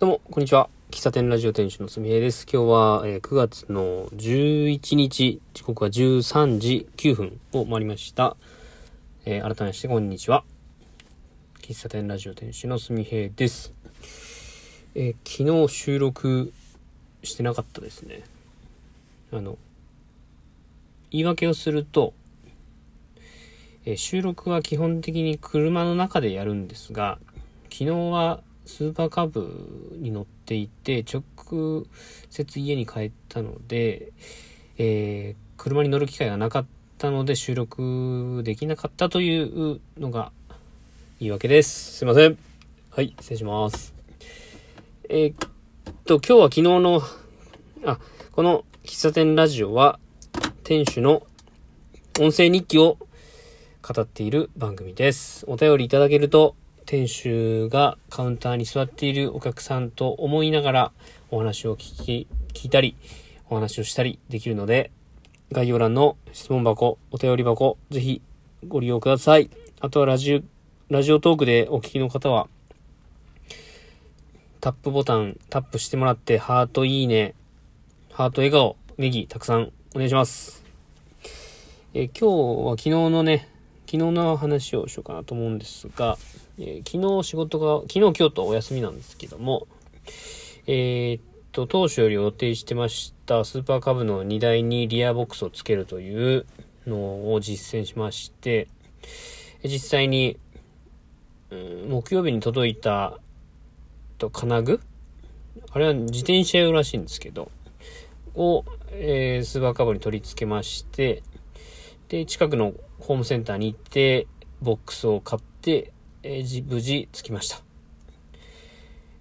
どうも、こんにちは。喫茶店ラジオ店主のすみへいです。今日は、えー9月の11日、時刻は13時9分を回りました。えー改めまして、こんにちは。喫茶店ラジオ店主のすみへいです。えー昨日収録してなかったですね。あの、言い訳をすると、え収録は基本的に車の中でやるんですが、昨日はスーパーカブに乗っていて直接家に帰ったので、えー車に乗る機会がなかったので収録できなかったというのが言い訳です。すいません。はい、失礼します。えーっと、今日は昨日の、あ、この喫茶店ラジオは店主の音声日記を語っている番組です。お便りいただけると店主がカウンターに座っているお客さんと思いながらお話を聞き、聞いたり、お話をしたりできるので、概要欄の質問箱、お便り箱、ぜひご利用ください。あとはラジオ、ラジオトークでお聞きの方は、タップボタンタップしてもらって、ハートいいね、ハート笑顔、ネギたくさんお願いします。え今日は昨日のね、昨日の話をしようかなと思うんですが、えー昨日仕事が、昨日今日とお休みなんですけども、えーっと、当初より予定してましたスーパーカブの荷台にリアボックスをつけるというのを実践しまして、実際に、うん木曜日に届いた、と金具？あれは自転車用らしいんですけど、を、えースーパーカブに取り付けまして、で、近くのホームセンターに行って、ボックスを買って、えー無事着きました。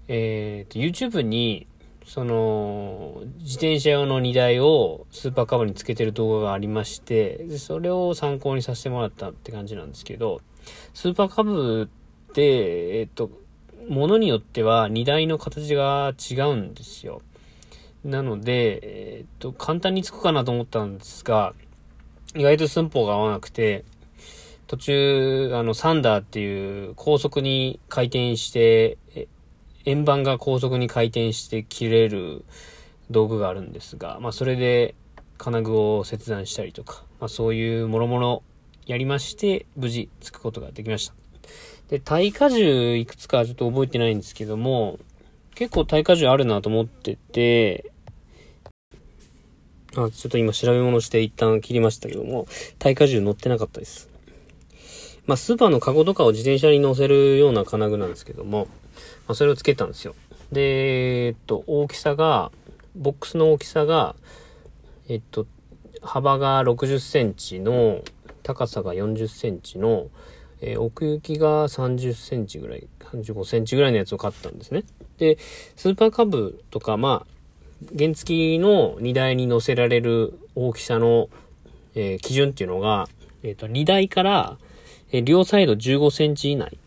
えーと、YouTube に、その、自転車用の荷台をスーパーカバーにつけてる動画がありまして、でそれを参考にさせてもらったって感じなんですけど、スーパーカブって、えっ、と、ものによっては荷台の形が違うんですよ。なので、えっ、と、簡単につくかなと思ったんですが、意外と寸法が合わなくて、途中、あの、サンダーっていう高速に回転して、円盤が高速に回転して切れる道具があるんですが、まあ、それで金具を切断したりとか、まあ、そういうもろもろやりまして、無事つくことができました。で、耐荷重いくつかちょっと覚えてないんですけども、結構耐荷重あるなと思ってて、あ、ちょっと今調べ物して一旦切りましたけども、耐荷重乗ってなかったです。まあ、スーパーのカゴとかを自転車に乗せるような金具なんですけども、まあ、それをつけたんですよ。で、えっと、大きさが、ボックスの大きさが、えっと、幅が60センチの、高さが40センチの、えー奥行きが30センチぐらい、35センチぐらいのやつを買ったんですね。で、スーパーカブとか、まあ、原付の荷台に乗せられる大きさの、えー基準っていうのが、えっ、と、荷台から、えー両サイド15センチ以内。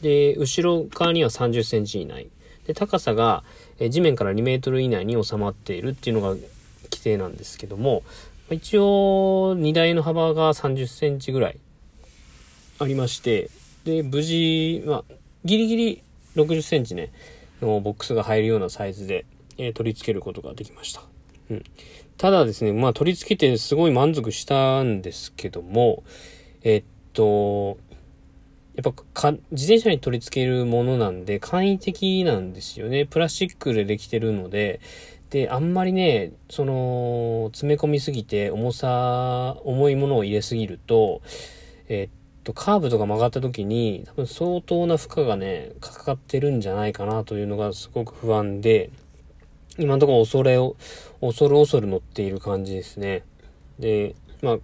で、後ろ側には30センチ以内。で、高さが、えー地面から2メートル以内に収まっているっていうのが規定なんですけども、一応、荷台の幅が30センチぐらいありまして、で、無事、まあ、ギリギリ60センチね、のボックスが入るようなサイズで、えー取り付けることができました。うん。ただですね、まあ取り付けてすごい満足したんですけども、えっと、やっぱか、自転車に取り付けるものなんで簡易的なんですよね。プラスチックでできてるので、で、あんまりね、その、詰め込みすぎて重さ、重いものを入れすぎると、えっと、カーブとか曲がった時に、多分相当な負荷がね、かかってるんじゃないかなというのがすごく不安で、今のところ恐れを、恐る恐る乗っている感じですね。で、まあ、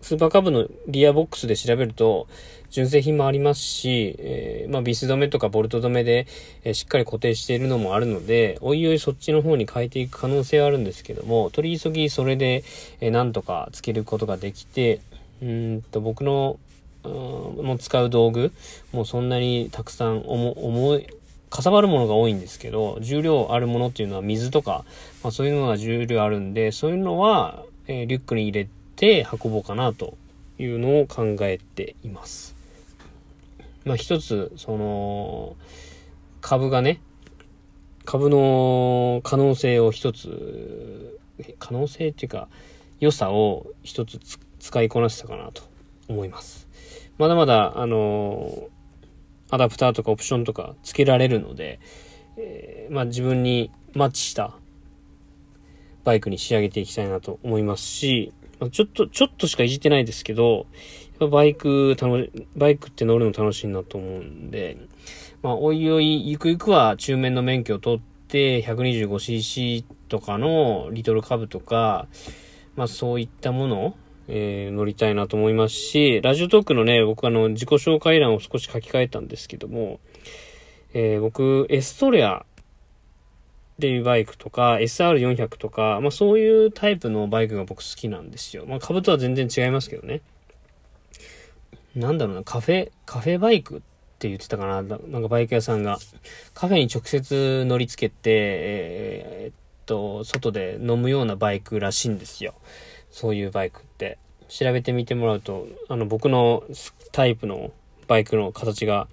スーパーカブのリアボックスで調べると、純正品もありますし、えーまあ、ビス止めとかボルト止めで、えーしっかり固定しているのもあるので、おいおいそっちの方に変えていく可能性はあるんですけども、取り急ぎそれで、えーなんとかつけることができて、うんと、僕の、うんもう使う道具、もうそんなにたくさん重い、かさばるものが多いんですけど、重量あるものっていうのは水とか、まあ、そういうのが重量あるんで、そういうのは、えーリュックに入れて運ぼうかなというのを考えています。まあ一つ、その、株がね、株の可能性を一つ、可能性っていうか、良さを一つ使いこなしたかなと思います。まだまだ、あのアダプターとかオプションとか付けられるので、えー、まあ自分にマッチしたバイクに仕上げていきたいなと思いますし、ちょっと、ちょっとしかいじってないですけど、バイク、楽バイクって乗るの楽しいなと思うんで、まあ、おいおい、ゆくゆくは中面の免許を取って、125cc とかのリトルカブとか、まあそういったもの、えー、乗りたいなと思いますし、ラジオトークのね、僕あの、自己紹介欄を少し書き換えたんですけども、えー、僕、エストレアっていうバイクとか、SR400 とか、まあそういうタイプのバイクが僕好きなんですよ。まあ株とは全然違いますけどね。なんだろうな、カフェ、カフェバイクって言ってたかななんかバイク屋さんが。カフェに直接乗り付けて、えー、っと、外で飲むようなバイクらしいんですよ。そういうバイクって。調べてみてもらうと、あの、僕のタイプのバイクの形が、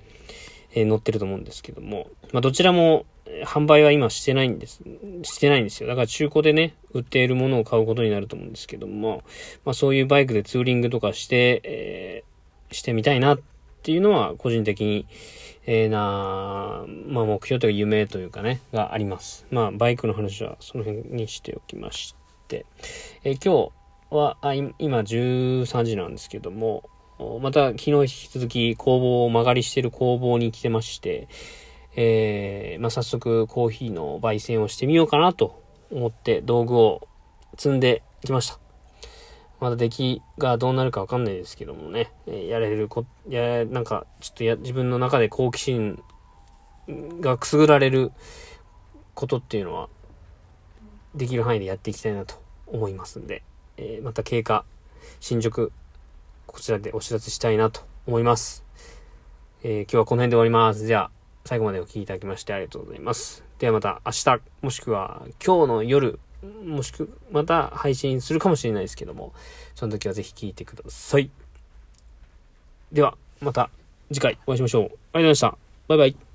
えー、乗ってると思うんですけども、まあ、どちらも販売は今してないんです。してないんですよ。だから中古でね、売っているものを買うことになると思うんですけども、まあそういうバイクでツーリングとかして、えー、してみたいなっていうのは個人的に、えー、なまあ目標というか夢というかね、があります。まあバイクの話はその辺にしておきまして、えー、今日は、あ今13時なんですけども、また昨日引き続き工房を曲がりしてる工房に来てまして、えー、まあ、早速コーヒーの焙煎をしてみようかなと思って道具を積んできました。まだ出来がどうなるかわかんないですけどもね、えー、やれるこ、や、なんか、ちょっとや、自分の中で好奇心がくすぐられることっていうのは、できる範囲でやっていきたいなと思いますんで、えー、また経過、進捗、こちらでお知らせしたいなと思います。えー、今日はこの辺で終わります。じゃあ、最後までお聴きいただきましてありがとうございます。ではまた明日、もしくは今日の夜、もしくはまた配信するかもしれないですけども、その時はぜひ聴いてください。では、また次回お会いしましょう。ありがとうございました。バイバイ。